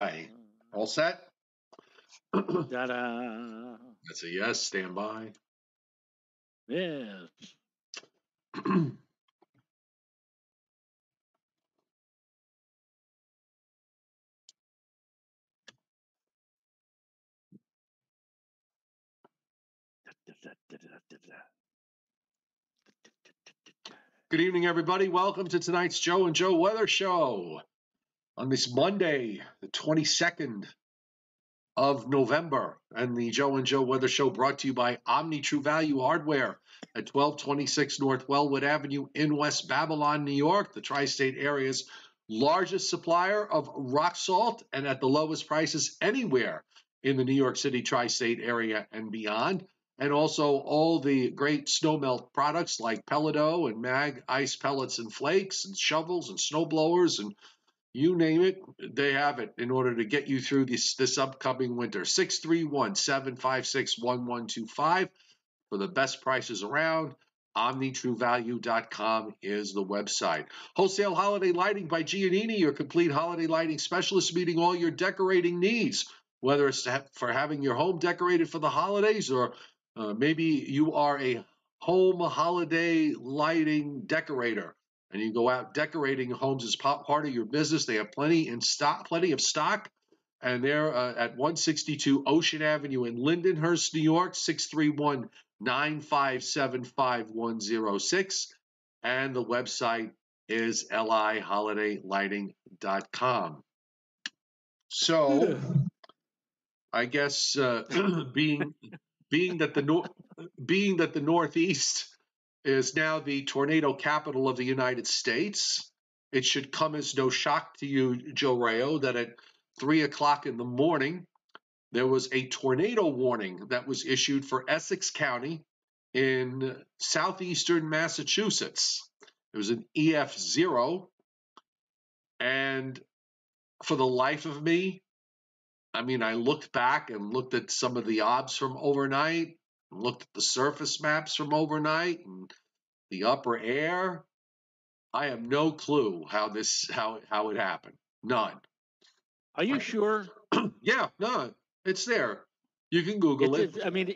Hi. Mm-hmm. All set? Ta-da. That's a yes. Stand by. Yes. Good evening, everybody. Welcome to tonight's Joe and Joe Weather Show on this Monday, the 22nd of November. And the Joe and Joe Weather Show brought to you by Omni True Value Hardware at 1226 North Wellwood Avenue in West Babylon, New York, the tri state area's largest supplier of rock salt and at the lowest prices anywhere in the New York City tri state area and beyond and also all the great snowmelt products like Peladow and Mag ice pellets and flakes and shovels and snow blowers and you name it, they have it in order to get you through this this upcoming winter. 631-756-1125 for the best prices around. OmniTrueValue.com is the website. Wholesale Holiday Lighting by Giannini, your complete holiday lighting specialist, meeting all your decorating needs. Whether it's for having your home decorated for the holidays or uh, maybe you are a home holiday lighting decorator and you go out decorating homes as part of your business. They have plenty in stock, plenty of stock, and they're uh, at 162 Ocean Avenue in Lindenhurst, New York, 631 957 5106. And the website is liholidaylighting.com. So, I guess uh, being being that the nor- being that the Northeast is now the tornado capital of the United States, it should come as no shock to you, Joe Rayo, that at three o'clock in the morning there was a tornado warning that was issued for Essex County in southeastern Massachusetts. It was an EF zero, and for the life of me, I mean, I looked back and looked at some of the obs from overnight, looked at the surface maps from overnight and the upper air. I have no clue how this how how it happened. None. Are you sure? yeah, no, it's there. You can Google it. it. I mean,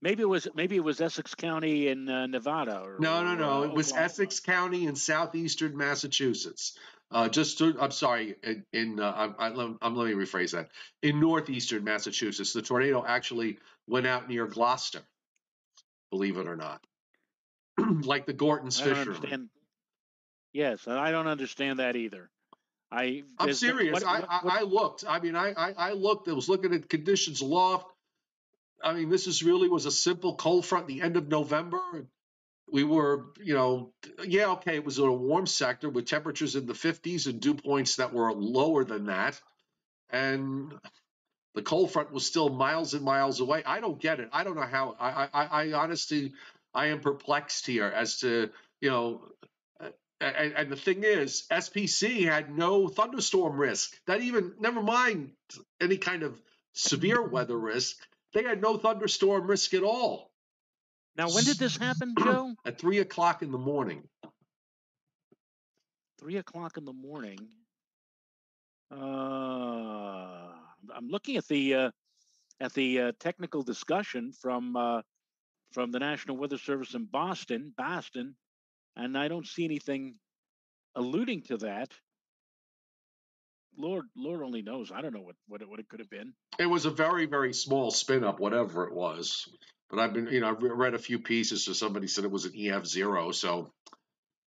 maybe it was maybe it was Essex County in uh, Nevada. Or, no, no, no. Uh, it was Oklahoma. Essex County in southeastern Massachusetts. Uh, just to, I'm sorry, in, in uh, I, am I'm, let me rephrase that. In northeastern Massachusetts, the tornado actually went out near Gloucester. Believe it or not, like the Gorton's I don't Fisher. understand. Yes, and I don't understand that either. I I'm serious. what- I, what- I, what- I looked. I mean, I, I, I looked. I was looking at conditions aloft. I mean, this is really was a simple cold front. The end of November. We were, you know, yeah, okay. It was in a warm sector with temperatures in the 50s and dew points that were lower than that, and the cold front was still miles and miles away. I don't get it. I don't know how. I, I, I honestly, I am perplexed here as to, you know, and, and the thing is, SPC had no thunderstorm risk. That even, never mind any kind of severe weather risk, they had no thunderstorm risk at all now, when did this happen, Joe? at three o'clock in the morning. Three o'clock in the morning. Uh, I'm looking at the uh, at the uh, technical discussion from uh, from the National Weather Service in Boston, Boston, and I don't see anything alluding to that. Lord, Lord only knows. I don't know what what it, what it could have been. It was a very, very small spin up, whatever it was. But I've been, you know, I've read a few pieces, so somebody said it was an EF zero. So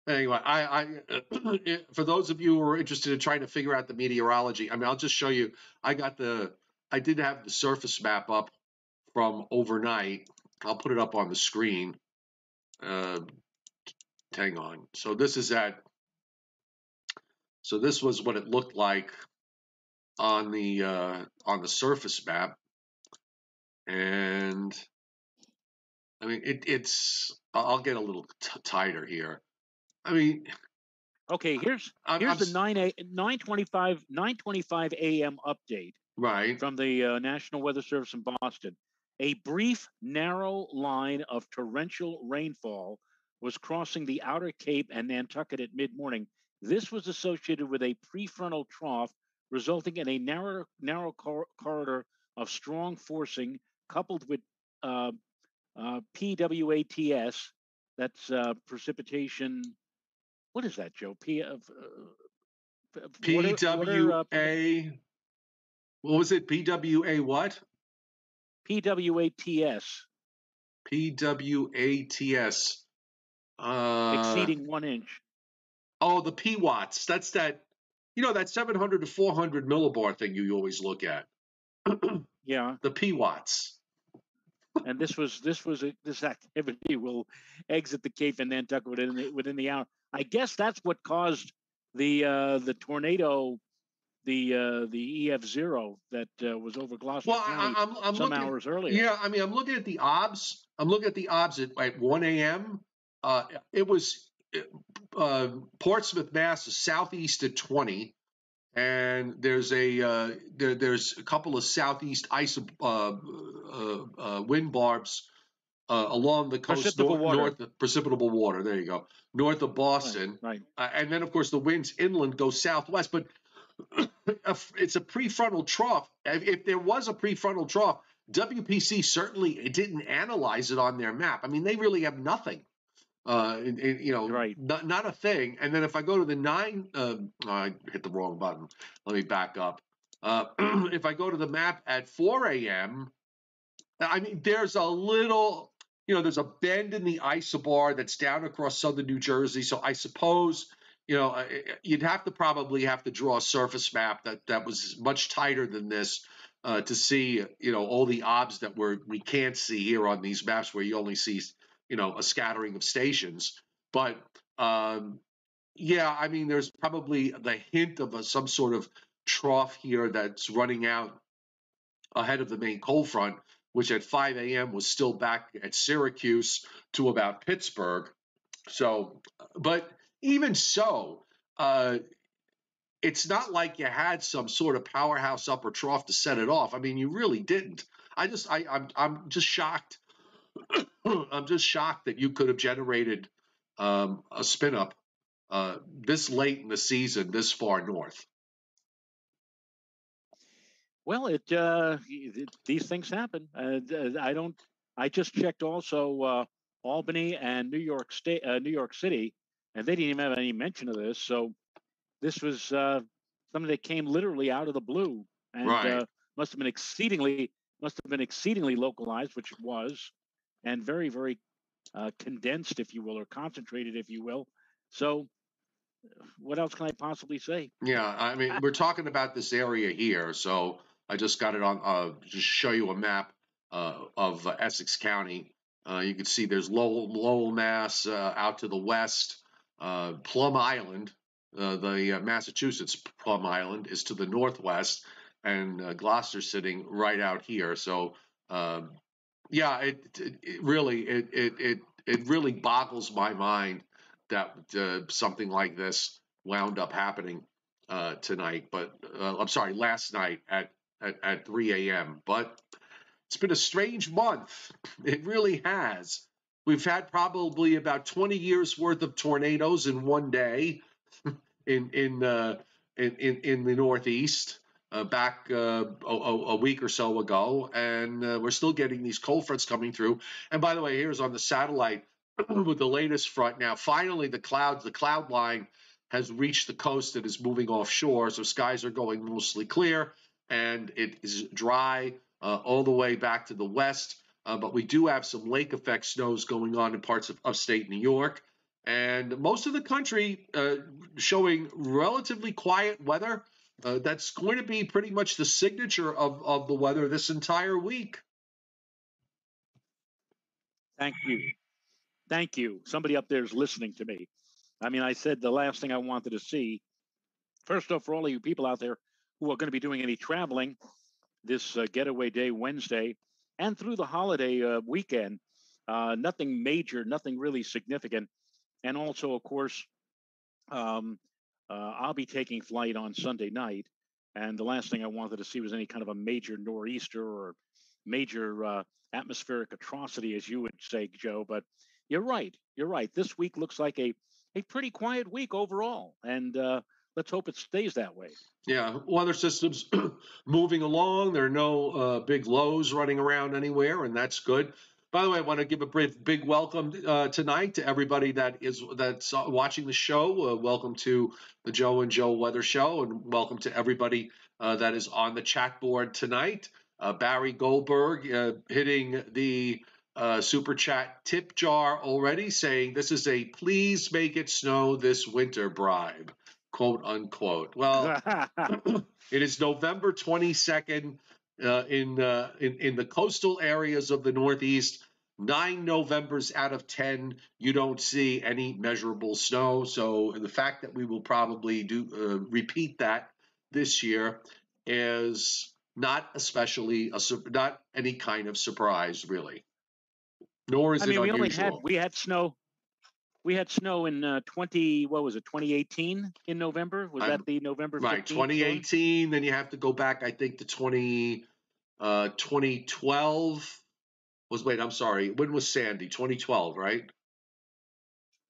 anyway, I, I, for those of you who are interested in trying to figure out the meteorology, I mean, I'll just show you. I got the, I did have the surface map up from overnight. I'll put it up on the screen. Uh, hang on. So this is at. So this was what it looked like on the uh, on the surface map, and I mean it, it's. I'll get a little tighter here. I mean, Okay, here's I'm, here's I'm the nine a nine twenty five nine twenty five a.m. update. right. from the uh, National Weather Service in Boston. A brief, narrow line of torrential rainfall was crossing the outer Cape and Nantucket at mid morning. This was associated with a prefrontal trough resulting in a narrow narrow cor- corridor of strong forcing coupled with uh, uh, PWATS. That's uh, precipitation. What is that, Joe? P of uh, PWA. What was it? PWA what? PWATS. PWATS. Uh, Exceeding one inch. Oh, the P watts. That's that. You know that 700 to 400 millibar thing you always look at. yeah. The P watts. and this was this was a, this activity will exit the Cape of Nantucket within the, within the hour. I guess that's what caused the uh, the tornado the uh, the EF zero that uh, was over Gloucester well, County I'm, I'm some looking, hours earlier. Yeah, I mean, I'm looking at the OBS. I'm looking at the OBS at, at 1 a.m. Uh, it was uh, Portsmouth, Mass, is southeast at 20, and there's a uh, there, there's a couple of southeast uh, uh, wind barbs along the coast of north, north precipitable water. There you go, north of Boston. Right. right. and then of course the winds inland go southwest, but it's a prefrontal trough. If there was a prefrontal trough, WPC certainly didn't analyze it on their map. I mean, they really have nothing. Uh, in, in, you know, right. not, not a thing. And then if I go to the nine, uh, oh, I hit the wrong button. Let me back up. Uh, if I go to the map at 4 a.m., I mean, there's a little, you know, there's a bend in the isobar that's down across southern New Jersey. So I suppose you know, you'd have to probably have to draw a surface map that that was much tighter than this uh, to see, you know, all the obs that we're we can't see here on these maps where you only see, you know, a scattering of stations. But um, yeah, I mean, there's probably the hint of a, some sort of trough here that's running out ahead of the main cold front, which at 5 a.m. was still back at Syracuse to about Pittsburgh. So, but even so, uh, it's not like you had some sort of powerhouse upper trough to set it off. I mean, you really didn't. I just, I, I'm, I'm just shocked. I'm just shocked that you could have generated um, a spin up uh, this late in the season, this far north. Well, it, uh, it these things happen. Uh, I don't. I just checked also uh, Albany and New York State, uh, New York City and they didn't even have any mention of this. So this was uh, something that came literally out of the blue, and right. uh, must have been exceedingly must have been exceedingly localized, which it was, and very very uh, condensed, if you will, or concentrated, if you will. So. What else can I possibly say? Yeah, I mean, we're talking about this area here, so I just got it on. Uh, just show you a map uh, of uh, Essex County. Uh, you can see there's Lowell, Lowell Mass uh, out to the west. Uh, Plum Island, the Massachusetts Plum Island, is to the northwest, and Gloucester sitting right out here. So, um, yeah, it, it, it, really it, it it it really boggles my mind that something like this wound up happening tonight. But I'm sorry, last night at at, at 3 a.m. But it's been a strange month. It really has. We've had probably about 20 years worth of tornadoes in one day in in uh, in, in, in the Northeast. Uh, back uh, a, a, week or so ago, and uh, we're still getting these cold fronts coming through. And by the way, here's on the satellite with the latest front. Now, finally, the clouds, the cloud line has reached the coast and is moving offshore, so skies are going mostly clear, and it is dry uh, all the way back to the west. Uh, but we do have some lake effect snows going on in parts of upstate New York. And most of the country uh, showing relatively quiet weather. Uh, that's going to be pretty much the signature of, of the weather this entire week. Thank you. Thank you. Somebody up there is listening to me. I mean, I said the last thing I wanted to see. First off, for all of you people out there who are going to be doing any traveling this uh, getaway day Wednesday, and through the holiday uh, weekend. Uh, nothing major, nothing really significant. And also, of course, um, uh, I'll be taking flight on Sunday night. And the last thing I wanted to see was any kind of a major nor'easter or major uh, atmospheric atrocity, as you would say, Joe. But you're right. You're right. This week looks like a, a pretty quiet week overall. And uh, let's hope it stays that way. Yeah, weather systems moving along. There are no uh, big lows running around anywhere, and that's good. By the way, I want to give a big, big welcome uh, tonight to everybody that is that's watching the show. Uh, welcome to the Joe and Joe Weather Show, and welcome to everybody uh, that is on the chat board tonight. Uh, Barry Goldberg uh, hitting the uh, super chat tip jar already, saying this is a please make it snow this winter bribe quote unquote. Well, it is November 22nd uh, in, uh, in in the coastal areas of the Northeast. Nine Novembers out of ten, you don't see any measurable snow. So the fact that we will probably do uh, repeat that this year is not especially a not any kind of surprise, really. Nor is I mean, it we unusual. only had we had snow we had snow in uh, 20 what was it 2018 in november? Was I'm, that the november right 2018 then you have to go back i think to 20 uh 2012 was wait i'm sorry when was sandy? 2012 right?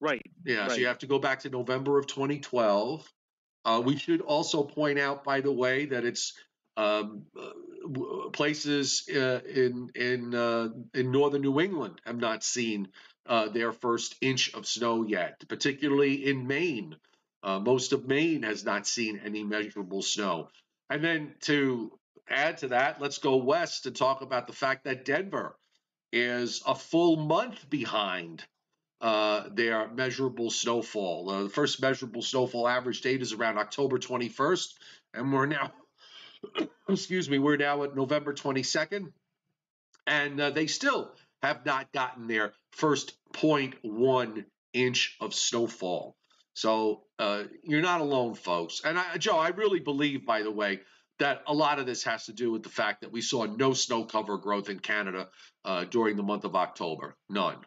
Right yeah right. so you have to go back to november of 2012 uh, we should also point out by the way that it's um, uh, places uh, in in uh, in northern New England have not seen uh, their first inch of snow yet, particularly in Maine. Uh, most of Maine has not seen any measurable snow. And then to add to that, let's go west to talk about the fact that Denver is a full month behind uh, their measurable snowfall. Uh, the first measurable snowfall average date is around October 21st, and we're now, excuse me, we're now at November 22nd, and uh, they still have not gotten their first 0.1 inch of snowfall. So uh, you're not alone, folks. And I, Joe, I really believe, by the way, that a lot of this has to do with the fact that we saw no snow cover growth in Canada uh, during the month of October. None.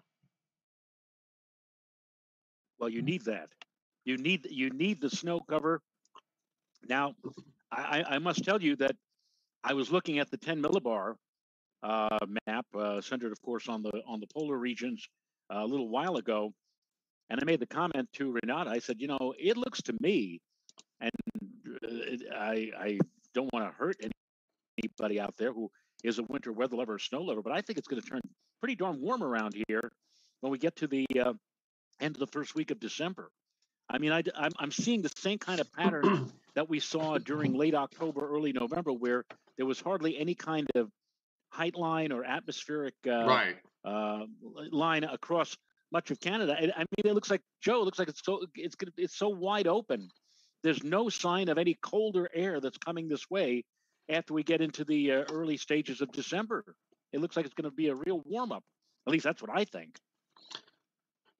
Well, you need that. You need you need the snow cover. Now, I, I must tell you that I was looking at the 10 millibar uh, map, uh, centered, of course, on the on the polar regions uh, a little while ago, and I made the comment to Renata. I said, you know, it looks to me, and uh, I I don't want to hurt anybody out there who is a winter weather lover or snow lover, but I think it's going to turn pretty darn warm around here when we get to the uh, end of the first week of December. I mean, I, I'm, I'm seeing the same kind of pattern that we saw during late October, early November, where there was hardly any kind of height line or atmospheric uh, right. uh, line across much of Canada. I, I mean, it looks like Joe. It looks like it's so it's it's so wide open. There's no sign of any colder air that's coming this way after we get into the uh, early stages of December. It looks like it's going to be a real warm up. At least that's what I think.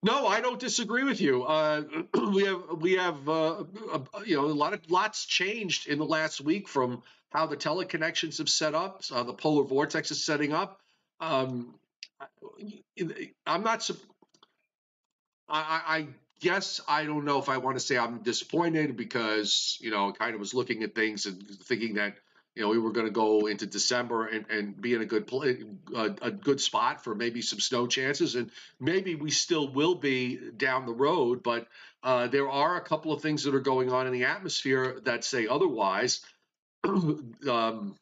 No, I don't disagree with you. Uh, we have we have uh, you know a lot of lots changed in the last week from how the teleconnections have set up, how the polar vortex is setting up. Um, I'm not. I, I guess I don't know if I want to say I'm disappointed because you know kind of was looking at things and thinking that you know we were going to go into December and, and be in a good play, a, a, good spot for maybe some snow chances, and maybe we still will be down the road. But uh, there are a couple of things that are going on in the atmosphere that say otherwise. um,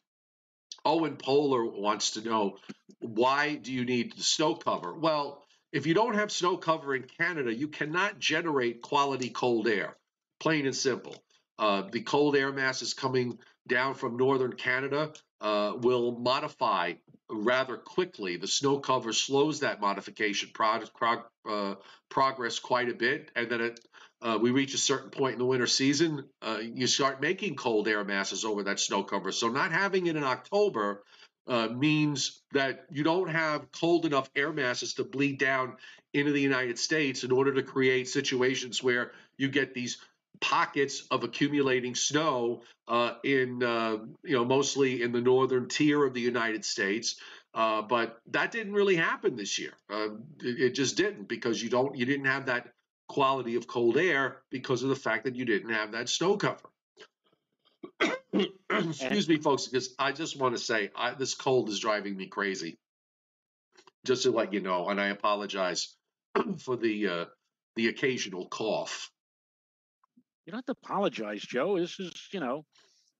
Owen Polar wants to know why do you need snow cover? Well, if you don't have snow cover in Canada, you cannot generate quality cold air. Plain and simple. Uh, the cold air masses coming down from northern Canada uh, will modify rather quickly. The snow cover slows that modification uh, progress quite a bit, and then it uh, we reach a certain point in the winter season, uh, you start making cold air masses over that snow cover. So not having it in October uh, means that you don't have cold enough air masses to bleed down into the United States in order to create situations where you get these pockets of accumulating snow uh, in, uh, you know, mostly in the northern tier of the United States. Uh, but that didn't really happen this year. Uh, it, it, just didn't because you don't, you didn't have that quality of cold air because of the fact that you didn't have that snow cover. Excuse me, folks, because I just want to say I, this cold is driving me crazy. Just to let you know, and I apologize for the uh, the occasional cough. you don't have to apologize, Joe. This is, you know,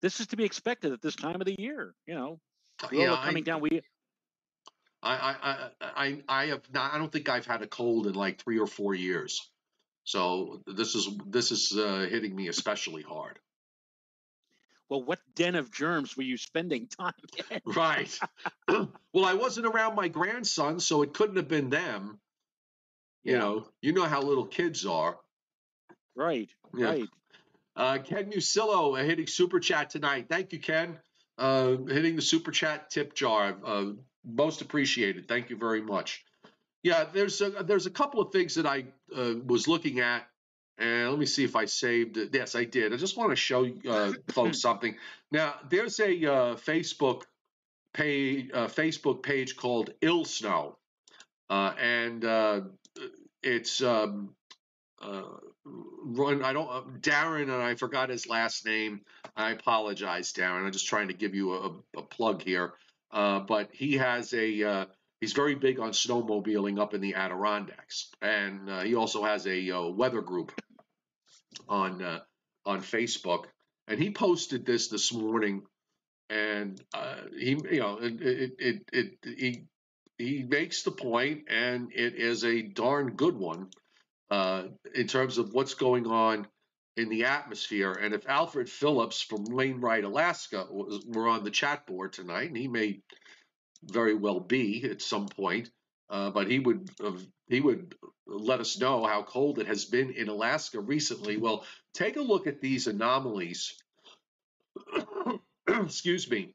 this is to be expected at this time of the year. You know, yeah, coming I, down. We. I, I I I have not. I don't think I've had a cold in like three or four years. So this is this is uh, hitting me especially hard. Well, what den of germs were you spending time in? right. well, I wasn't around my grandson, so it couldn't have been them. You yeah. know, you know how little kids are. Right. Yeah. Right. Uh, Ken Musillo uh, hitting super chat tonight. Thank you, Ken. Uh, hitting the super chat tip jar. Uh, most appreciated. Thank you very much. Yeah, there's a, there's a couple of things that I uh, was looking at, and let me see if I saved it. Yes, I did. I just want to show uh, folks something. Now, there's a uh, Facebook page uh, Facebook page called Ill Snow, uh, and uh, it's um, run. I don't Darren, and I forgot his last name. I apologize, Darren. I'm just trying to give you a, a plug here. but he has a he's very big on snowmobiling up in the Adirondacks, and uh, he also has a uh, weather group on uh, on Facebook. And he posted this this morning, and uh, he you know it, it, it, it he he makes the point, and it is a darn good one uh, in terms of what's going on in the atmosphere. And if Alfred Phillips from Wainwright, Alaska, was, were on the chat board tonight, and he may very well be at some point. Uh, but he would uh, he would let us know how cold it has been in Alaska recently. Well, take a look at these anomalies. Excuse me.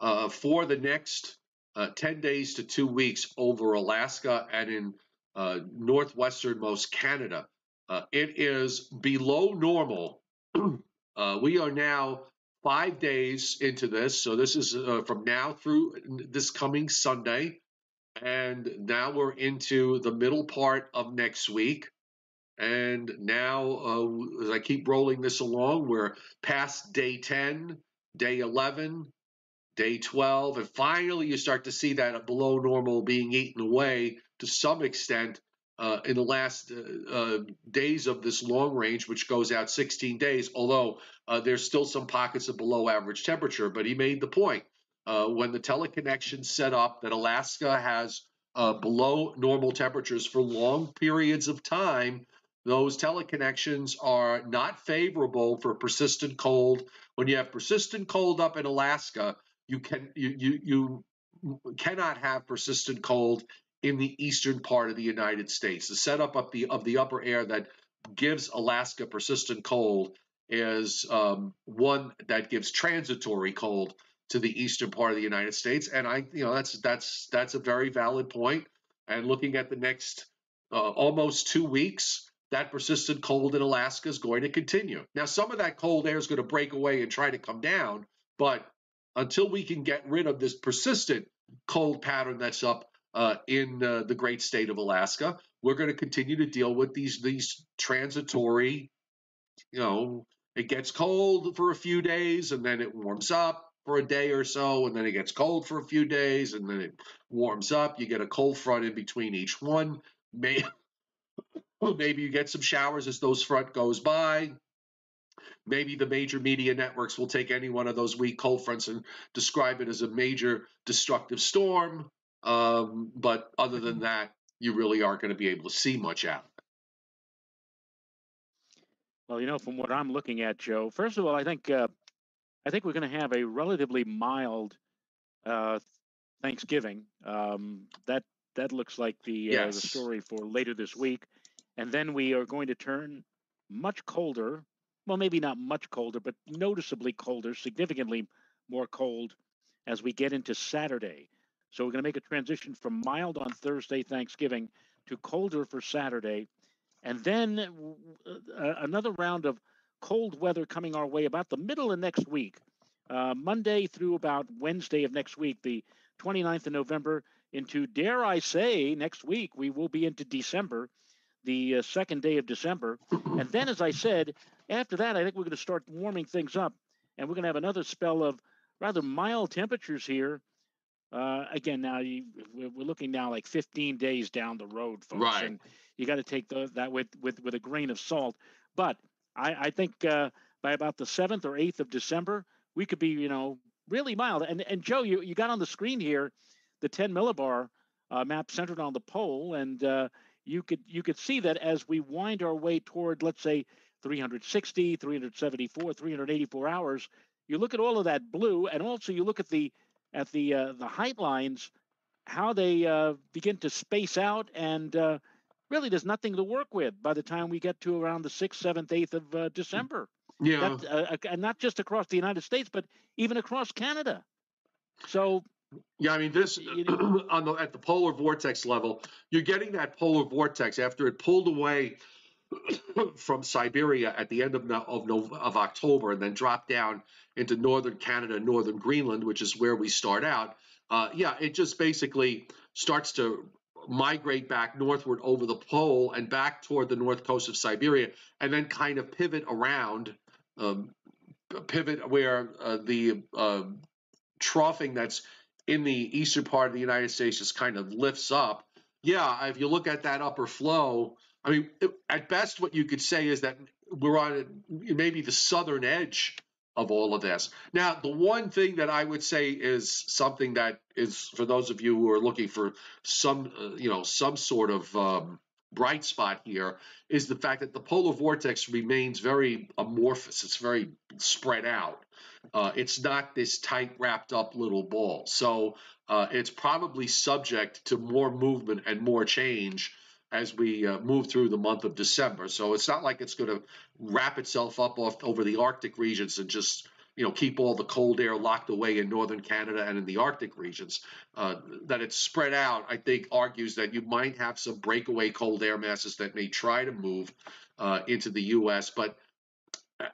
Uh, for the next uh, 10 days to two weeks over Alaska and in uh, northwesternmost Canada. Uh, it is below normal. we are now five days into this. So this is uh, from now through this coming Sunday. And now we're into the middle part of next week. And now, uh, as I keep rolling this along, we're past day 10, day 11, day 12, and finally you start to see that below normal being eaten away to some extent uh, in the last uh, uh, days of this long range, which goes out 16 days, although uh, there's still some pockets of below average temperature. But he made the point uh, when the teleconnection set up that Alaska has below normal temperatures for long periods of time. Those teleconnections are not favorable for persistent cold. When you have persistent cold up in Alaska, you can you you, you cannot have persistent cold in the eastern part of the United States. The setup of the of the upper air that gives Alaska persistent cold is um, one that gives transitory cold to the eastern part of the United States, and I, you know, that's that's that's a very valid point. And looking at the next uh, almost two weeks, that persistent cold in Alaska is going to continue. Now, some of that cold air is going to break away and try to come down, but until we can get rid of this persistent cold pattern that's up uh, in uh, the great state of Alaska. We're going to continue to deal with these these transitory, you know, it gets cold for a few days and then it warms up for a day or so, and then it gets cold for a few days and then it warms up. You get a cold front in between each one. Maybe, maybe you get some showers as those front goes by. Maybe the major media networks will take any one of those weak cold fronts and describe it as a major destructive storm. Um, but other than mm-hmm. that, you really aren't going to be able to see much out of it. Well, you know, from what I'm looking at, Joe, first of all, I think uh, I think we're going to have a relatively mild uh, Thanksgiving. Um, that that looks like the yes. uh, the story for later this week, and then we are going to turn much colder. Well, maybe not much colder, but noticeably colder, significantly more cold as we get into Saturday. So we're going to make a transition from mild on Thursday, Thanksgiving, to colder for Saturday. And then uh, another round of cold weather coming our way about the middle of next week. Uh, Monday through about Wednesday of next week, the 29th of November, into, dare I say, next week, we will be into December, the uh, second day of December. And then, as I said, after that, I think we're going to start warming things up. And we're going to have another spell of rather mild temperatures here uh, again, now you, we're looking now like 15 days down the road, folks, right. and you got to take the, that with, with with a grain of salt. But I, I think uh, by about the seventh or eighth of December, we could be, you know, really mild. And and Joe, you, you got on the screen here the 10 millibar uh, map centered on the pole, and uh, you could you could see that as we wind our way toward, let's say, 360, 374, 384 hours. You look at all of that blue, and also you look at the at the uh, the height lines, how they uh, begin to space out, and uh, really there's nothing to work with by the time we get to around the sixth, seventh, eighth of uh, December. Yeah, that, uh, and not just across the United States, but even across Canada. So yeah, I mean this on the at the polar vortex level, you're getting that polar vortex after it pulled away from Siberia at the end of of, of October and then drop down into northern Canada, northern Greenland, which is where we start out. Uh, yeah, it just basically starts to migrate back northward over the pole and back toward the north coast of Siberia, and then kind of pivot around, um, pivot where uh, the uh, troughing that's in the eastern part of the United States just kind of lifts up. Yeah, if you look at that upper flow, I mean, at best, what you could say is that we're on maybe the southern edge of all of this. Now, the one thing that I would say is something that is for those of you who are looking for some, uh, you know, some sort of um, bright spot here is the fact that the polar vortex remains very amorphous. It's very spread out. Uh, it's not this tight wrapped up little ball. So uh, it's probably subject to more movement and more change as we uh, move through the month of December. So it's not like it's going to wrap itself up off over the Arctic regions and just you know keep all the cold air locked away in northern Canada and in the Arctic regions. Uh, that it's spread out, I think, argues that you might have some breakaway cold air masses that may try to move uh, into the U.S., but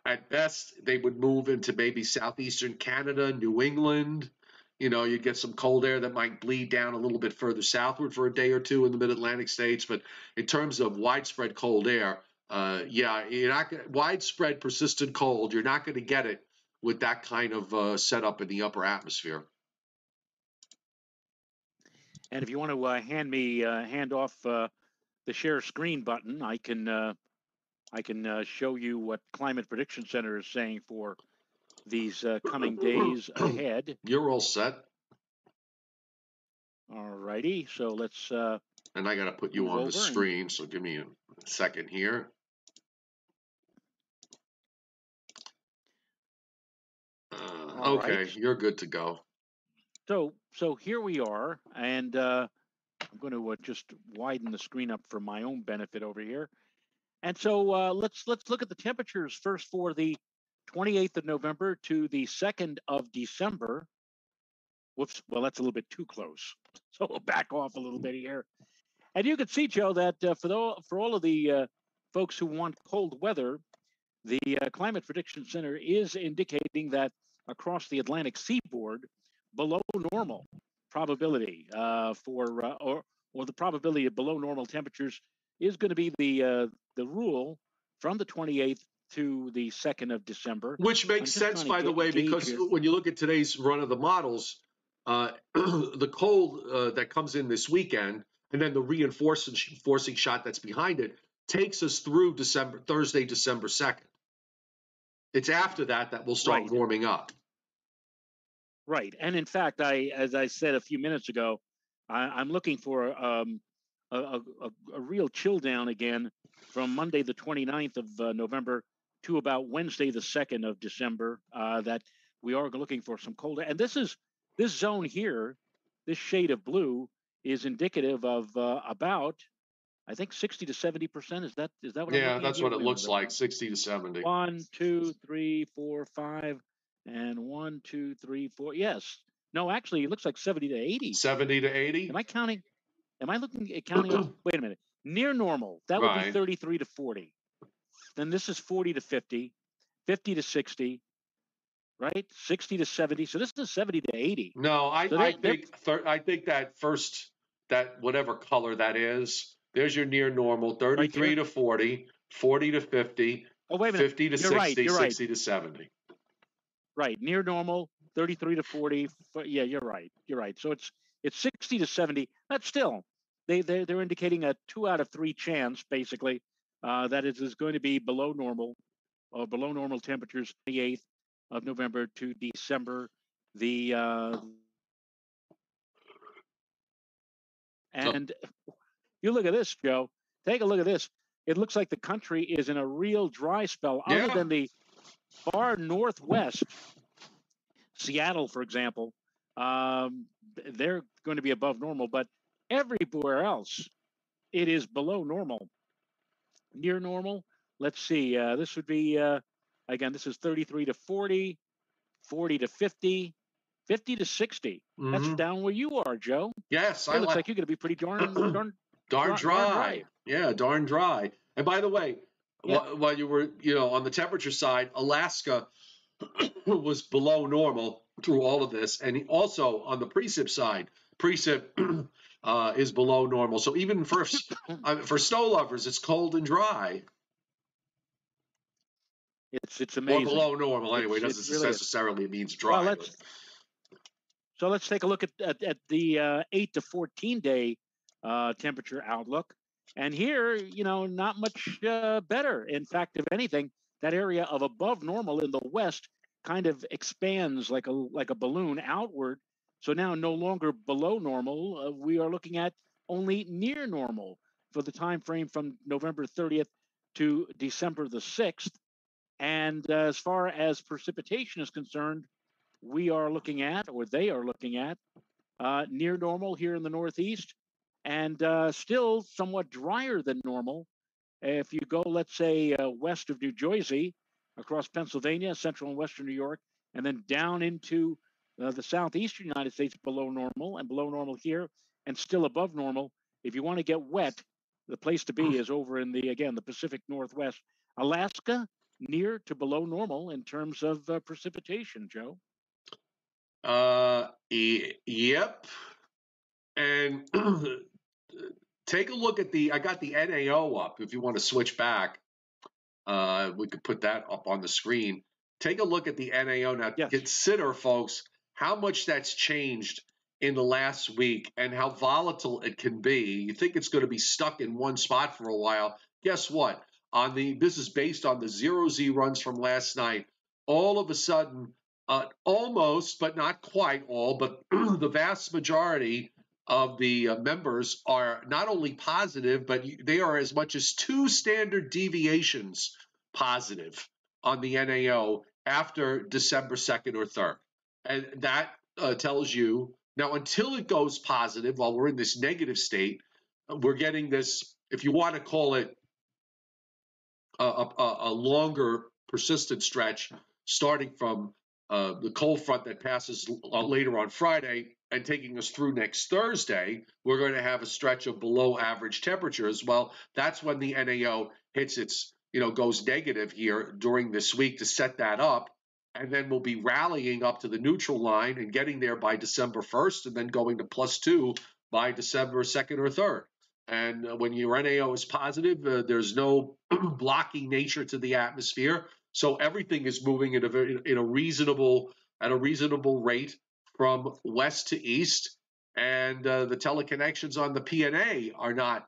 at best they would move into maybe southeastern Canada, New England, you know, you'd get some cold air that might bleed down a little bit further southward for a day or two in the mid Atlantic states. But in terms of widespread cold air, uh, yeah, you're not gonna, widespread persistent cold. You're not going to get it with that kind of uh, setup in the upper atmosphere. And if you want to uh, hand me uh, hand off uh, the share screen button, I can uh, I can show you what Climate Prediction Center is saying for these uh, coming days ahead. You're all set. All righty. So let's. Uh, and I got to put you on the screen. And... So give me a second here. Uh, okay, right. you're good to go. So, so here we are, and uh, I'm going to uh, just widen the screen up for my own benefit over here. And so uh, let's let's look at the temperatures first for the 28th of November to the 2nd of December. Whoops, well, that's a little bit too close. So we'll back off a little bit here. And you can see, Joe, that uh, for, the, for all of the uh, folks who want cold weather, the uh, Climate Prediction Center is indicating that across the Atlantic seaboard, below normal probability uh, for, uh, or, or the probability of below normal temperatures is going to be the, uh, the rule from the 28th to the 2nd of December. Which makes sense, by the way, because when you look at today's run of the models, uh, the cold uh, that comes in this weekend and then the reinforcing shot that's behind it takes us through December Thursday, December 2nd. It's after that that we'll start right. warming up. Right. And in fact, I, as I said a few minutes ago, I, am looking for um, a, a, a, real chill down again from Monday, the 29th of uh, November to about Wednesday, the 2nd of December, uh, that we are looking for some colder. And this is this zone here, this shade of blue is indicative of uh, about, I think, 60 to 70 percent. Is that is that what? Yeah, that's what it looks like, 60 to 70. One, two, three, four, five, and one, two, three, four. Yes. No, actually, it looks like 70 to 80. 70 to 80. Am I counting? Am I looking at counting? wait a minute. Near normal. That would right. be 33 to 40. Then this is 40 to 50, 50 to 60, right? 60 to 70. So this is 70 to 80. No, I, so I think thir- I think that first that whatever color that is, there's your near normal 33 right to 40, 40 to 50, oh, wait a minute. 50 to you're 60, right, 60 right. to 70. Right, near normal 33 to 40. Yeah, you're right. You're right. So it's it's 60 to 70. That's still they they they're indicating a 2 out of 3 chance basically uh, that it is going to be below normal or below normal temperatures 28th of November to December the uh, and you look at this, Joe. Take a look at this. It looks like the country is in a real dry spell, other than the far northwest. Seattle, for example, um, they're going to be above normal, but everywhere else, it is below normal. Near normal, let's see. Uh, this would be, uh, again, this is 33 to 40, 40 to 50, 50 to 60. That's Mhm. down where you are, Joe. Yes, It I looks like like you're going to be pretty darn, darn darn darn dry. dry. Yeah, darn dry. And by the way, Yeah. while you were, you know, on the temperature side, Alaska was below normal through all of this, and also on the precip side, precip uh, is below normal. So even for uh, for snow lovers, it's cold and dry, It's it's or amazing. below normal anyway. It's- doesn't really is. necessarily means dry. Well, let's so let's take a look at at, at the uh, eight to fourteen day uh, temperature outlook, and here you know not much uh, better. In fact, if anything, that area of above normal in the west kind of expands like a like a balloon outward. So now no longer below normal. Uh, we are looking at only near normal for the time frame from November 30th to December the 6th. And uh, as far as precipitation is concerned, we are looking at, or they are looking at, uh, near normal here in the Northeast, and uh, still somewhat drier than normal. If you go, let's say, uh, west of New Jersey, across Pennsylvania, central and western New York, and then down into uh, the southeastern United States below normal, and below normal here, and still above normal. If you want to get wet, the place to be is over in the, again, the Pacific Northwest. Alaska, near to below normal in terms of uh, precipitation, Joe. Uh, e- yep. And take a look at the. I got the NAO up. If you want to switch back, uh, we could put that up on the screen. Take a look at the NAO now. Yes. Consider, folks, how much that's changed in the last week and how volatile it can be. You think it's going to be stuck in one spot for a while? Guess what? On the this is based on the zero Z runs from last night. All of a sudden, uh, almost, but not quite all, but the vast majority of the uh, members are not only positive, but they are as much as two standard deviations positive on the NAO after December 2nd or 3rd. And that uh, tells you now, until it goes positive, while we're in this negative state, we're getting this, if you want to call it a, a, a longer persistent stretch starting from uh, the cold front that passes uh, later on Friday and taking us through next Thursday, we're going to have a stretch of below average temperatures. Well, that's when the NAO hits its, you know, goes negative here during this week to set that up. And then we'll be rallying up to the neutral line and getting there by December 1st and then going to plus two by December 2nd or 3rd. And uh, when your NAO is positive, uh, there's no blocking nature to the atmosphere. So everything is moving at a very, in a reasonable at a reasonable rate from west to east, and uh, the teleconnections on the PNA are not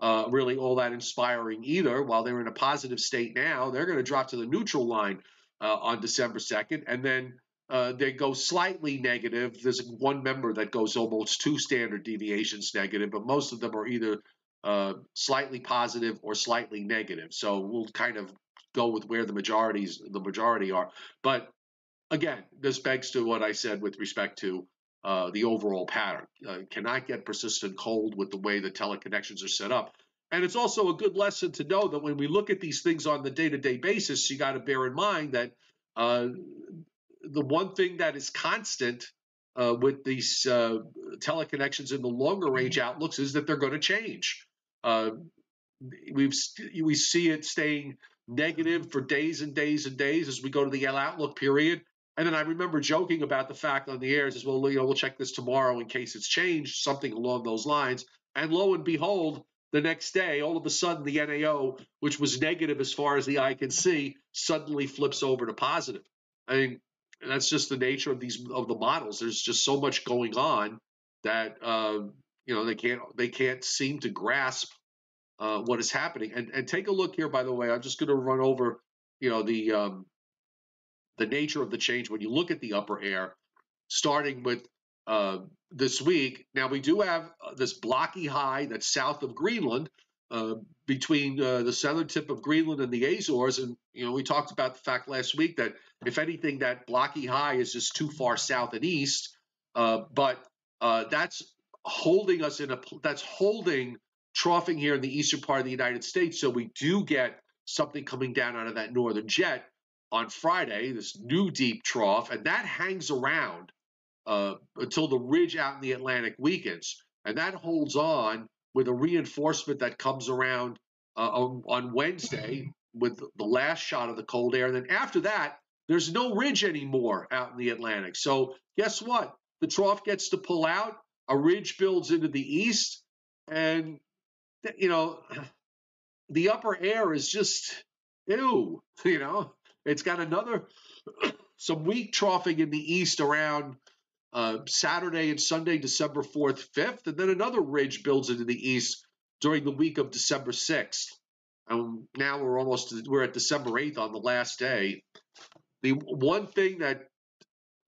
uh, really all that inspiring either. While they're in a positive state now, they're going to drop to the neutral line uh, on December second, and then uh, they go slightly negative. There's one member that goes almost two standard deviations negative, but most of them are either uh, slightly positive or slightly negative. So we'll kind of go with where the majorities the majority are. But again, this begs to what I said with respect to uh, the overall pattern. Uh, cannot get persistent cold with the way the teleconnections are set up. And it's also a good lesson to know that when we look at these things on the day-to-day basis, you got to bear in mind that uh, the one thing that is constant uh, with these uh, teleconnections in the longer range outlooks is that they're going to change. Uh, we've we see it staying negative for days and days and days as we go to the outlook period. And then I remember joking about the fact on the air, says, well, you know, we'll check this tomorrow in case it's changed, something along those lines. And lo and behold, the next day, all of a sudden, the NAO, which was negative as far as the eye can see, suddenly flips over to positive. I mean, that's just the nature of these of the models. There's just so much going on that uh, you know they can't they can't seem to grasp uh, what is happening. And and take a look here, by the way. I'm just going to run over you know the um, the nature of the change when you look at the upper air, starting with uh, this week. Now we do have uh, this blocky high that's south of Greenland, uh, between uh, the southern tip of Greenland and the Azores, and you know we talked about the fact last week that if anything, that blocky high is just too far south and east. Uh, but uh, that's holding us in a that's holding troughing here in the eastern part of the United States. So we do get something coming down out of that northern jet on Friday, this new deep trough, and that hangs around uh, until the ridge out in the Atlantic weakens. And that holds on with a reinforcement that comes around uh, on, on Wednesday with the last shot of the cold air. And then after that, there's no ridge anymore out in the Atlantic. So guess what? The trough gets to pull out, a ridge builds into the east, and you know, the upper air is just ew, you know. It's got another some weak troughing in the east around uh, Saturday and Sunday, December 4th, 5th, and then another ridge builds into the east during the week of December 6th. And now we're almost we're at December 8th on the last day. The one thing that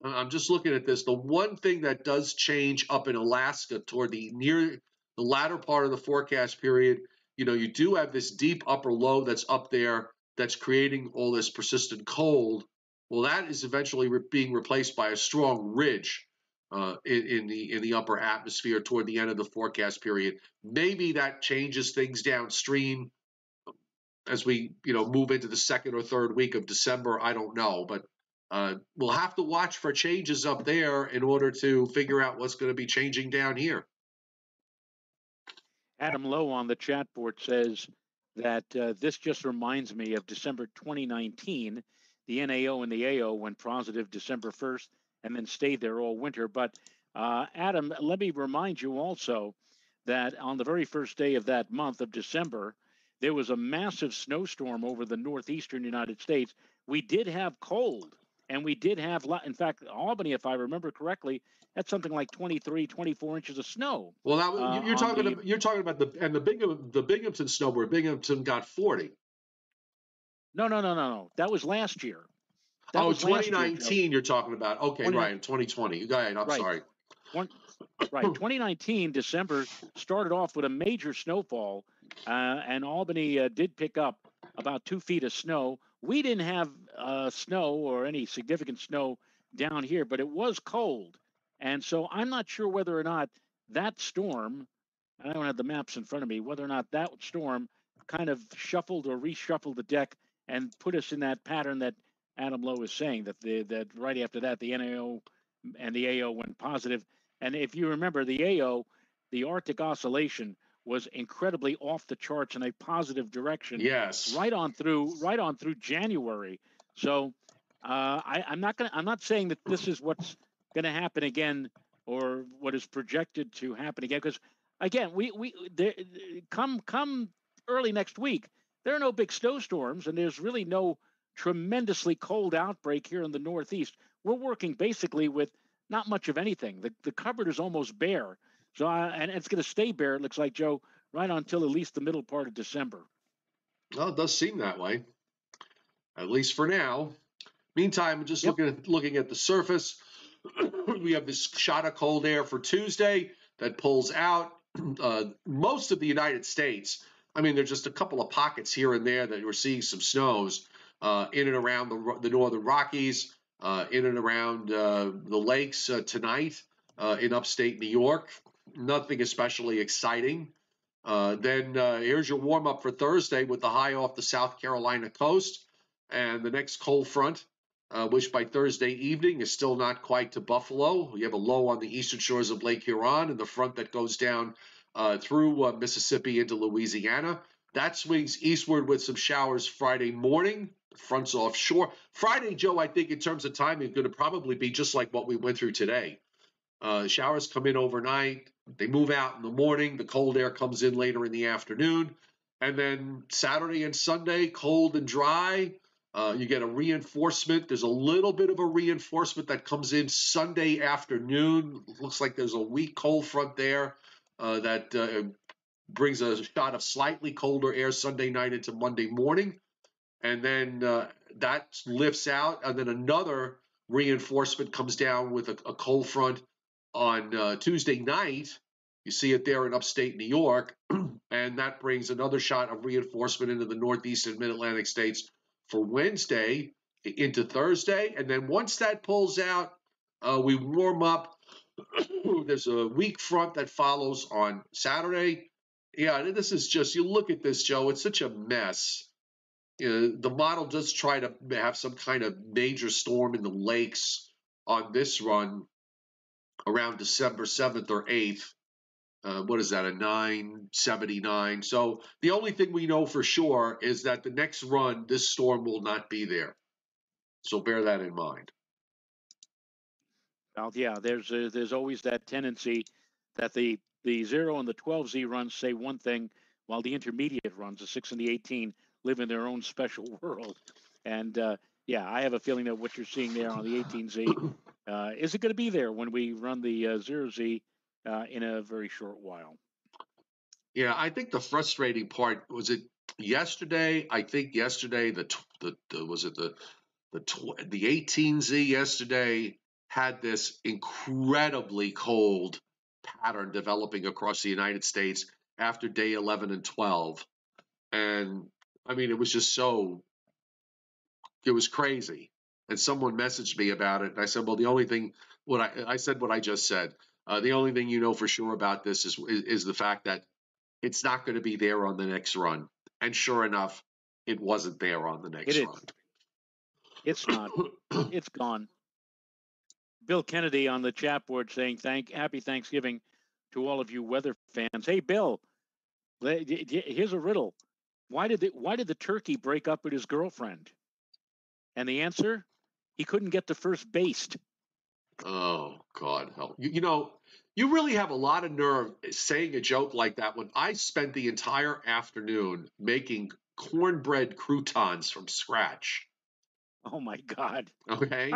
I'm just looking at this, the one thing that does change up in Alaska toward the near the latter part of the forecast period, you know, you do have this deep upper low that's up there that's creating all this persistent cold. Well, that is eventually re- being replaced by a strong ridge uh, in, in, the in the upper atmosphere toward the end of the forecast period. Maybe that changes things downstream as we you know move into the second or third week of December. I don't know, but uh, we'll have to watch for changes up there in order to figure out what's going to be changing down here. Adam Lowe on the chat board says that uh, this just reminds me of December 2019. The NAO and the AO went positive December 1st and then stayed there all winter. But uh, Adam, let me remind you also that on the very first day of that month of December, there was a massive snowstorm over the northeastern United States. We did have cold and we did have in fact albany if i remember correctly had something like 23 24 inches of snow well that, uh, you're talking the, about, you're talking about the and the bingham the binghamton snow where binghamton got 40 no no no no no that was last year that oh 2019 year, you're talking about. Okay 20, right 2020 go ahead i'm right. sorry. One, right 2019 december started off with a major snowfall uh, and albany uh, did pick up about two feet of snow. We didn't have uh, snow or any significant snow down here, but it was cold. And so I'm not sure whether or not that storm, I don't have the maps in front of me, whether or not that storm kind of shuffled or reshuffled the deck and put us in that pattern that Adam Lowe is saying that the that right after that the NAO and the AO went positive. And if you remember the AO, the Arctic oscillation was incredibly off the charts in a positive direction. Yes. Right on through right on through January. So uh, I, I'm not gonna I'm not saying that this is what's gonna happen again or what is projected to happen again because again we we there, come come early next week there are no big snowstorms and there's really no tremendously cold outbreak here in the northeast we're working basically with not much of anything the, the cupboard is almost bare so, uh, and it's going to stay bare, it looks like, Joe, right until at least the middle part of December. Well, it does seem that way, at least for now. Meantime, just yep. looking at looking at the surface, we have this shot of cold air for Tuesday that pulls out uh, most of the United States. I mean, there's just a couple of pockets here and there that we're seeing some snows uh, in and around the, the northern Rockies, uh, in and around uh, the lakes uh, tonight uh, in upstate New York nothing especially exciting. Uh, then here's your warm up for Thursday with the high off the South Carolina coast and the next cold front, which by Thursday evening is still not quite to Buffalo. You have a low on the eastern shores of Lake Huron and the front that goes down through Mississippi into Louisiana. That swings eastward with some showers Friday morning. Fronts offshore. Friday, Joe, I think in terms of timing, going to probably be just like what we went through today. Uh, showers come in overnight. They move out in the morning. The cold air comes in later in the afternoon. And then Saturday and Sunday, cold and dry. Uh, you get a reinforcement. There's a little bit of a reinforcement that comes in Sunday afternoon. Looks like there's a weak cold front there uh, that uh, brings a shot of slightly colder air Sunday night into Monday morning. And then uh, that lifts out, and then another reinforcement comes down with a, a cold front on uh, Tuesday night. You see it there in upstate New York, and that brings another shot of reinforcement into the northeast and mid Atlantic states for Wednesday into Thursday. And then once that pulls out, uh, we warm up. There's a weak front that follows on Saturday. Yeah, this is just, you look at this, Joe, it's such a mess. Uh, the model does try to have some kind of major storm in the lakes on this run around December 7th or 8th. Uh, what is that, a 979? So the only thing we know for sure is that the next run, this storm will not be there. So bear that in mind. Well, yeah, there's a, there's always that tendency that the the zero and the 12Z runs say one thing, while the intermediate runs, the six and the 18, live in their own special world. And uh, yeah, I have a feeling that what you're seeing there on the 18Z uh, is it going to be there when we run the uh, zero Z uh, in a very short while. Yeah, I think the frustrating part was it yesterday. I think yesterday the the, the was it the the the 18Z yesterday had this incredibly cold pattern developing across the United States after day 11 and 12. And I mean, it was just so, it was crazy. And someone messaged me about it. And I said, well, the only thing, what I, I said what I just said. Uh, the only thing you know for sure about this is, is, is the fact that it's not going to be there on the next run. And sure enough, it wasn't there on the next run. It's not. it's gone. Bill Kennedy on the chat board saying, "Thank, happy Thanksgiving to all of you weather fans." Hey, Bill, here's a riddle: Why did the, why did the turkey break up with his girlfriend? And the answer: he couldn't get the first base. Oh God, help! You, you know, you really have a lot of nerve eh, saying a joke like that when I spent the entire afternoon making cornbread croutons from scratch. Oh my God. Okay.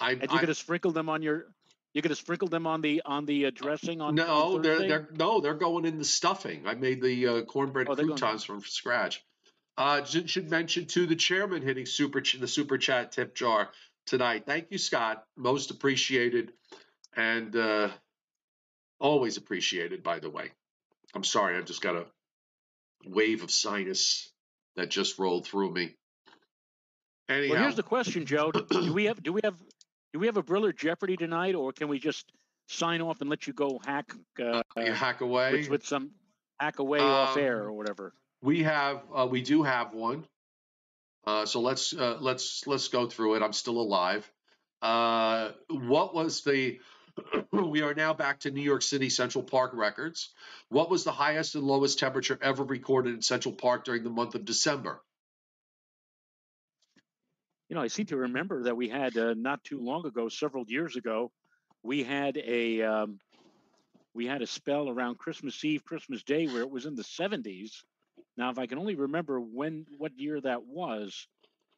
I, and you're going to sprinkle them on your. You're going to sprinkle them on the on the uh, dressing on. No, on they're they're no, they're going in the stuffing. I made the uh, cornbread oh, croutons from scratch. Uh, should, should mention to the chairman hitting super ch- the super chat tip jar tonight. Thank you, Scott. Most appreciated, and uh, always appreciated. By the way, I'm sorry, I've just got a wave of sinus that just rolled through me. Anyhow. Well, here's the question, Joe. Do we have do we have do we have a Briller Jeopardy tonight, or can we just sign off and let you go hack uh, uh, hack away with, with, some hack away um, off air or whatever? We have uh, we do have one. Uh, so let's uh, let's let's go through it. I'm still alive. Uh, what was the we are now back to New York City Central Park records. What was the highest and lowest temperature ever recorded in Central Park during the month of December? You know, I seem to remember that we had uh, not too long ago, several years ago, we had a um, we had a spell around Christmas Eve, Christmas Day, where it was in the 70s. Now, if I can only remember when what year that was,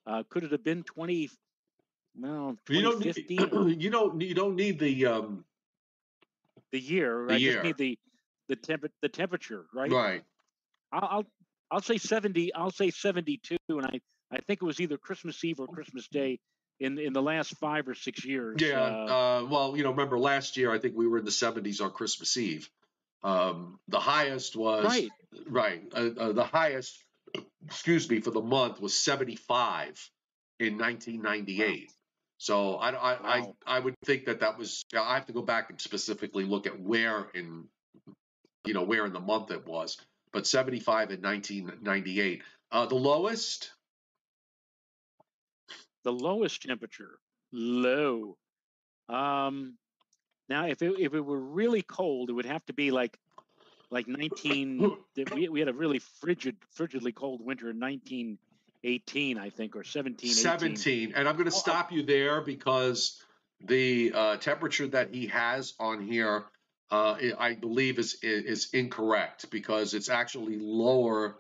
uh, could it have been 20? Well, 2015? You don't need, you don't you don't need the um, the year. The I year. just need the the temp the temperature, right? Right. I'll, I'll I'll say 70. I'll say 72, and I I think it was either Christmas Eve or Christmas Day in in the last five or six years. Yeah. Uh, uh, well, you know, remember last year I think we were in the 70s on Christmas Eve. Um, the highest was right. Right. Uh, uh the highest, excuse me, for the month was 75 in 1998. Wow. So I, I, wow. I, I would think that that was. I have to go back and specifically look at where in, you know, where in the month it was. But 75 in 1998. Uh, the lowest the lowest temperature, low. Um, now, if it if it were really cold, it would have to be like like 19. we we had a really frigid, frigidly cold winter in 1918, I think, or 17. 17, and I'm going to stop you there because the uh, temperature that he has on here, uh, I believe, is is incorrect because it's actually lower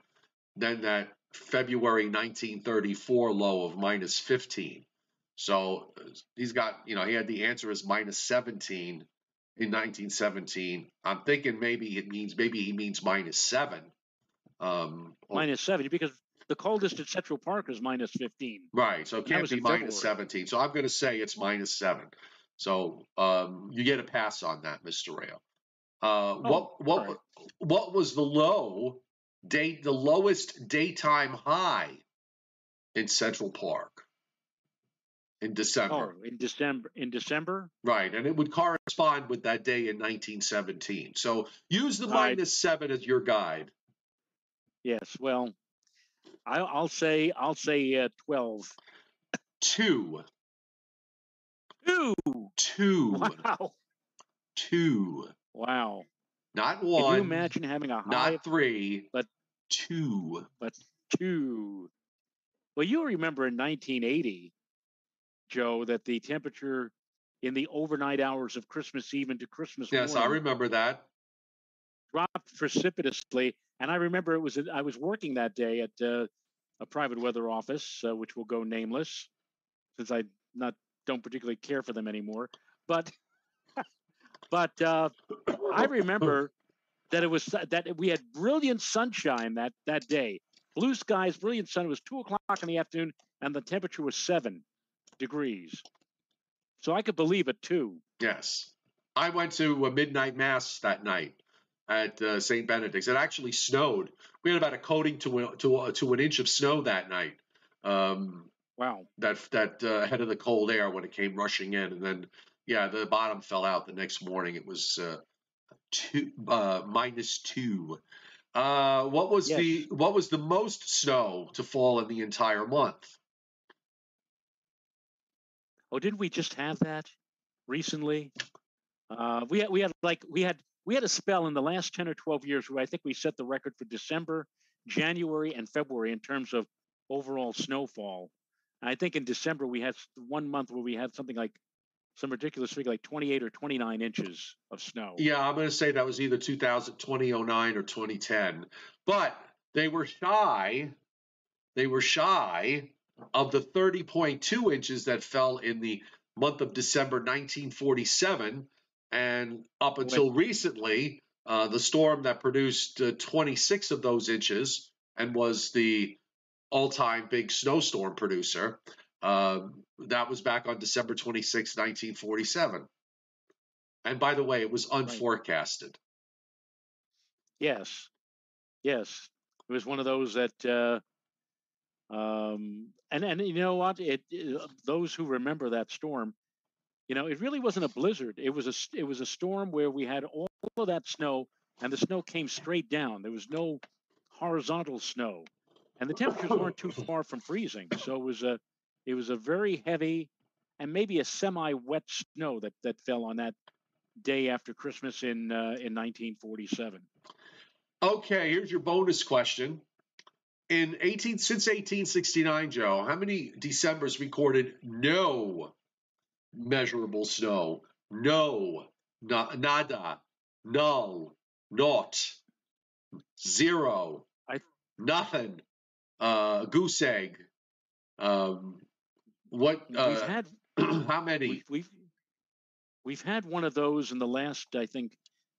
than that February 1934 low of minus 15. So he's got, you know, he had the answer as minus 17 in 1917. I'm thinking maybe it means maybe he means minus seven. Um, minus seven because the coldest at Central Park is minus 15. Right. So it can't be minus 17. So I'm going to say it's minus seven. So um, you get a pass on that, Mr. Rayo. Uh, oh, what what right. what was the low date the lowest daytime high in Central Park in December? Oh, in December in December? Right, and it would correspond with that day in 1917. So use the minus seven as your guide. Yes, well, I, will say I'll say uh, 12. Two. Two. Two. Wow. Two. Wow. Not one. Can you imagine having a high? Not three. But two. But two. Well, you remember in 1980, Joe, that the temperature in the overnight hours of Christmas Eve into Christmas yes, morning I remember that dropped precipitously. And I remember it was I was working that day at uh, a private weather office, uh, which will go nameless, since I not don't particularly care for them anymore. But but uh, I remember that it was that we had brilliant sunshine that that day, blue skies, brilliant sun. It was two o'clock in the afternoon, and the temperature was seven degrees. So I could believe it too. Yes, I went to a midnight mass that night at uh, St. Benedict's. It actually snowed. We had about a coating to to to an inch of snow that night. Um, wow. That that uh, head of the cold air when it came rushing in, and then yeah, the bottom fell out the next morning. It was uh, two uh, minus two. Uh, what was yes. the what was the most snow to fall in the entire month? Oh, didn't we just have that recently? Uh, we had, we had like we had we had a spell in the last 10 or 12 years where I think we set the record for December, January, and February in terms of overall snowfall. And I think in December we had one month where we had something like some ridiculous figure like 28 or 29 inches of snow. Yeah, I'm going to say that was either 2000, 2009 or 2010. But they were shy. They were shy of the 30.2 inches that fell in the month of December 1947 and up until recently, uh, the storm that produced uh, 26 of those inches and was the all time big snowstorm producer, uh, that was back on December 26, 1947. And by the way, it was unforecasted. Yes. Yes. It was one of those that, uh, um, and, and you know what? It, it, those who remember that storm, you know, it really wasn't a blizzard. It was a it was a storm where we had all of that snow, and the snow came straight down. There was no horizontal snow, and the temperatures weren't too far from freezing. So it was a it was a very heavy and maybe a semi-wet snow that that fell on that day after Christmas in uh, in 1947. Okay, here's your bonus question. In 18 since 1869, Joe, how many Decembers recorded no measurable snow. No, na- nada, null, naught, zero, I, nothing, uh, goose egg. Um, what? Uh, we've had how many? We've, we've we've had one of those in the last, I think,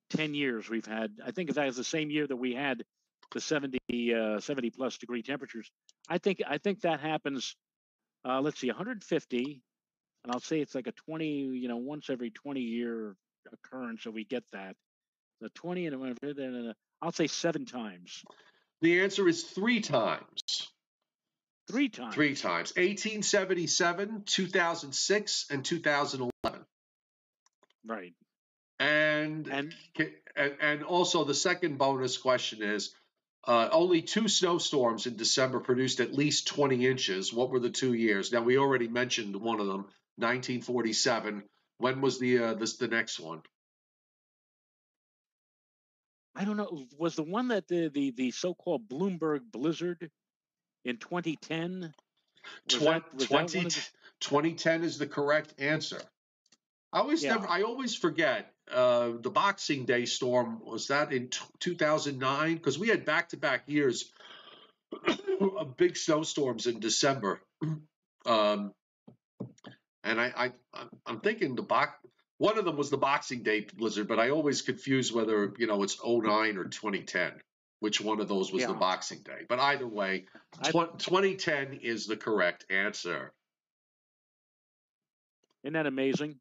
ten years. We've had. I think that was the same year that we had the 70, uh, 70 plus degree temperatures. I think I think that happens. Uh, let's see, 150, and I'll say it's like a 20, you know, once every 20 year occurrence. So we get that. The 20 and I'll say seven times. The answer is three times. Three times. Three times. 1877, 2006, and 2011. Right. And and and also the second bonus question is uh, only two snowstorms in December produced at least 20 inches. What were the two years? Now we already mentioned one of them, 1947. When was the uh, this the next one? I don't know. Was the one that the the, the so-called Bloomberg blizzard in 2010? 20, that, 20, the... 2010 is the correct answer. I always yeah. never. I always forget. Uh, the Boxing Day storm was that in t- 2009 because we had back-to-back years of big snowstorms in December. Um, and I, I I'm thinking the box one of them was the Boxing Day blizzard, but I always confuse whether you know it's 09 or 2010. Which one of those was Yeah. the Boxing Day. But either way, I- tw- 2010 is the correct answer. Isn't that amazing?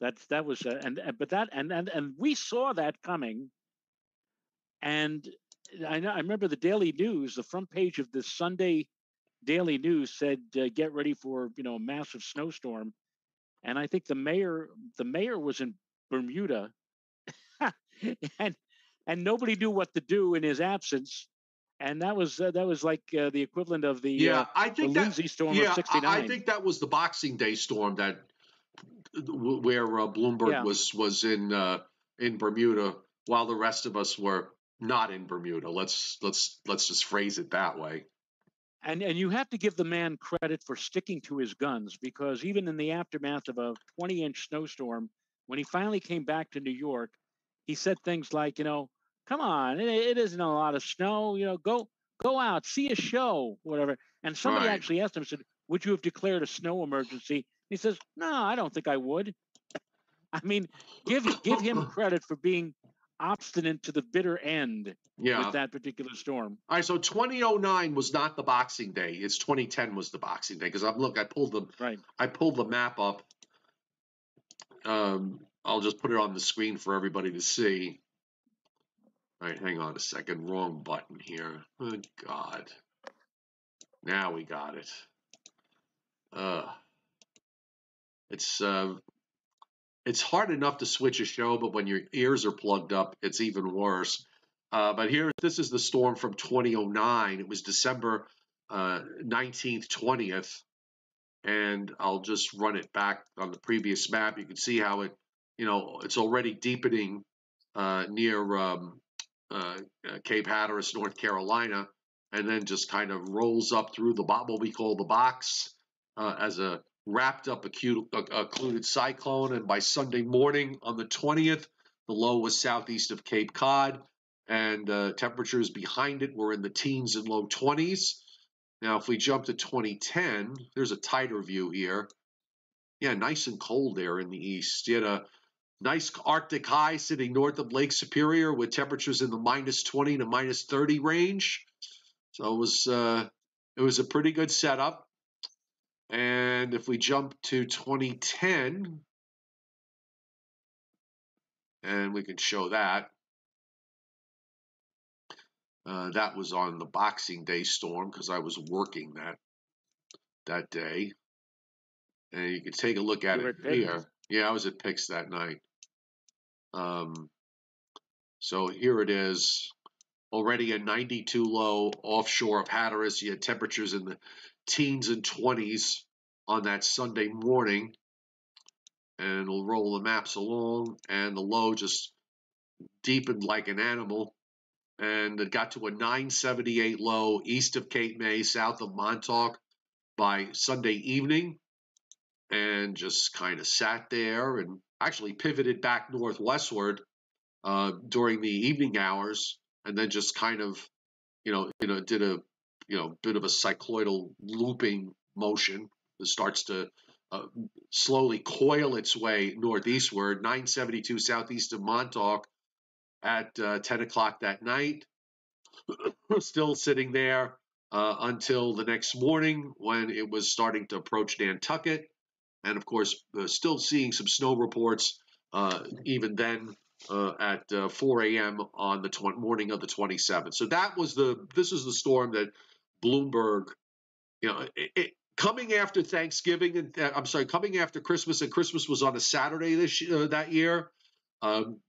That's that was uh, and and- but that and and and we saw that coming. And I know I remember the Daily News, the front page of the Sunday Daily News said, uh, "Get ready for you know a massive snowstorm." And I think the mayor the mayor was in Bermuda, and and nobody knew what to do in his absence. And that was uh, that was like uh, the equivalent of the Yeah, uh, I think that. Lindsay storm Yeah, of '69. I, I think that was the Boxing Day storm that where uh, Bloomberg Yeah. was was in uh, in Bermuda, while the rest of us were not in Bermuda. Let's let's let's just phrase it that way. and and you have to give the man credit for sticking to his guns because even in the aftermath of a 20 inch snowstorm when he finally came back to new york he said things like you know come on it, it isn't a lot of snow you know go go out see a show whatever and somebody Right. actually asked him said would you have declared a snow emergency he says no i don't think i would i mean give give him credit for being obstinate to the bitter end Yeah. with that particular storm All right. So 2009 was not the Boxing Day. It's 2010 was the Boxing Day because I'm look. I pulled the right I pulled the map up. Um, I'll just put it on the screen for everybody to see. All right, hang on a second. Wrong button here. Oh, God. Now we got it. Uh, it's uh, it's hard enough to switch a show, but when your ears are plugged up, it's even worse. Uh, but here, this is the storm from 2009. It was December uh, 19th, 20th and I'll just run it back on the previous map. You can see how it, you know, it's already deepening uh, near um, uh, uh, Cape Hatteras, North Carolina, and then just kind of rolls up through the what we call the box uh, as a wrapped up acute, uh, occluded cyclone. And by Sunday morning on the 20th, the low was southeast of Cape Cod, and uh, temperatures behind it were in the teens and low 20s. Now, if we jump to 2010, there's a tighter view here. Yeah, nice and cold there in the east. You had a nice Arctic high sitting north of Lake Superior with temperatures in the minus 20 to minus 30 range. So it was uh, it was a pretty good setup. And if we jump to 2010, and we can show that. Uh, that was on the Boxing Day storm because I was working that that day. And you can take a look at You it here. Yeah, I was at Pix that night. Um, so here it is. Already a 92 low offshore of Hatteras. You had temperatures in the teens and 20s on that Sunday morning. And we'll roll the maps along. And the low just deepened like an animal and it got to a 978 low east of Cape May, south of Montauk by Sunday evening, and just kind of sat there and actually pivoted back northwestward uh, during the evening hours, and then just kind of, you know, you know, did a, you know, bit of a cycloidal looping motion that starts to uh, slowly coil its way northeastward, 972 southeast of Montauk at uh, 10 o'clock that night. Still sitting there uh, until the next morning when it was starting to approach Nantucket. And of course, uh, still seeing some snow reports uh, even then uh, at uh, 4 a.m. on the tw- morning of the 27th. So that was the this is the storm that Bloomberg, you know, it, it, coming after Thanksgiving and uh, I'm sorry, coming after Christmas, and Christmas was on a Saturday this uh, that year. Um,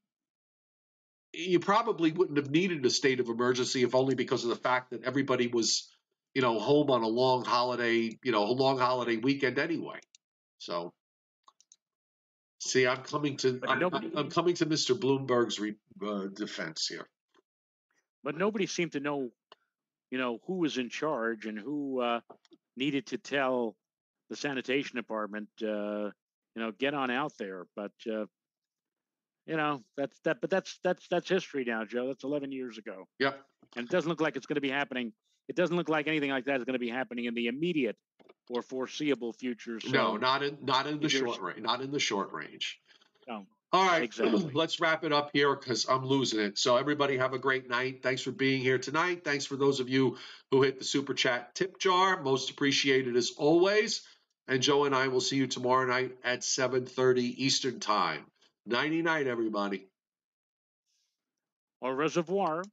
you probably wouldn't have needed a state of emergency if only because of the fact that everybody was, you know, home on a long holiday, you know, a long holiday weekend anyway. So, see, I'm coming to I'm, nobody- I'm coming to Mr. Bloomberg's re, uh, defense here. but nobody seemed to know, you know, who was in charge and who uh, needed to tell the sanitation department, uh, you know, get on out there. But uh, you know, that's that. But that's that's that's history now, Joe. That's 11 years ago, Yep. and it doesn't look like it's going to be happening. It doesn't look like anything like that is going to be happening in the immediate or foreseeable future. So, no, not in not in the short range. Not in the short range. No. All right, Exactly. let's wrap it up here because I'm losing it. So everybody have a great night. Thanks for being here tonight. Thanks for those of you who hit the super chat tip jar. Most appreciated as always. And Joe and I will see you tomorrow night at 7:30 Eastern Time. Nighty night, everybody. Au reservoir.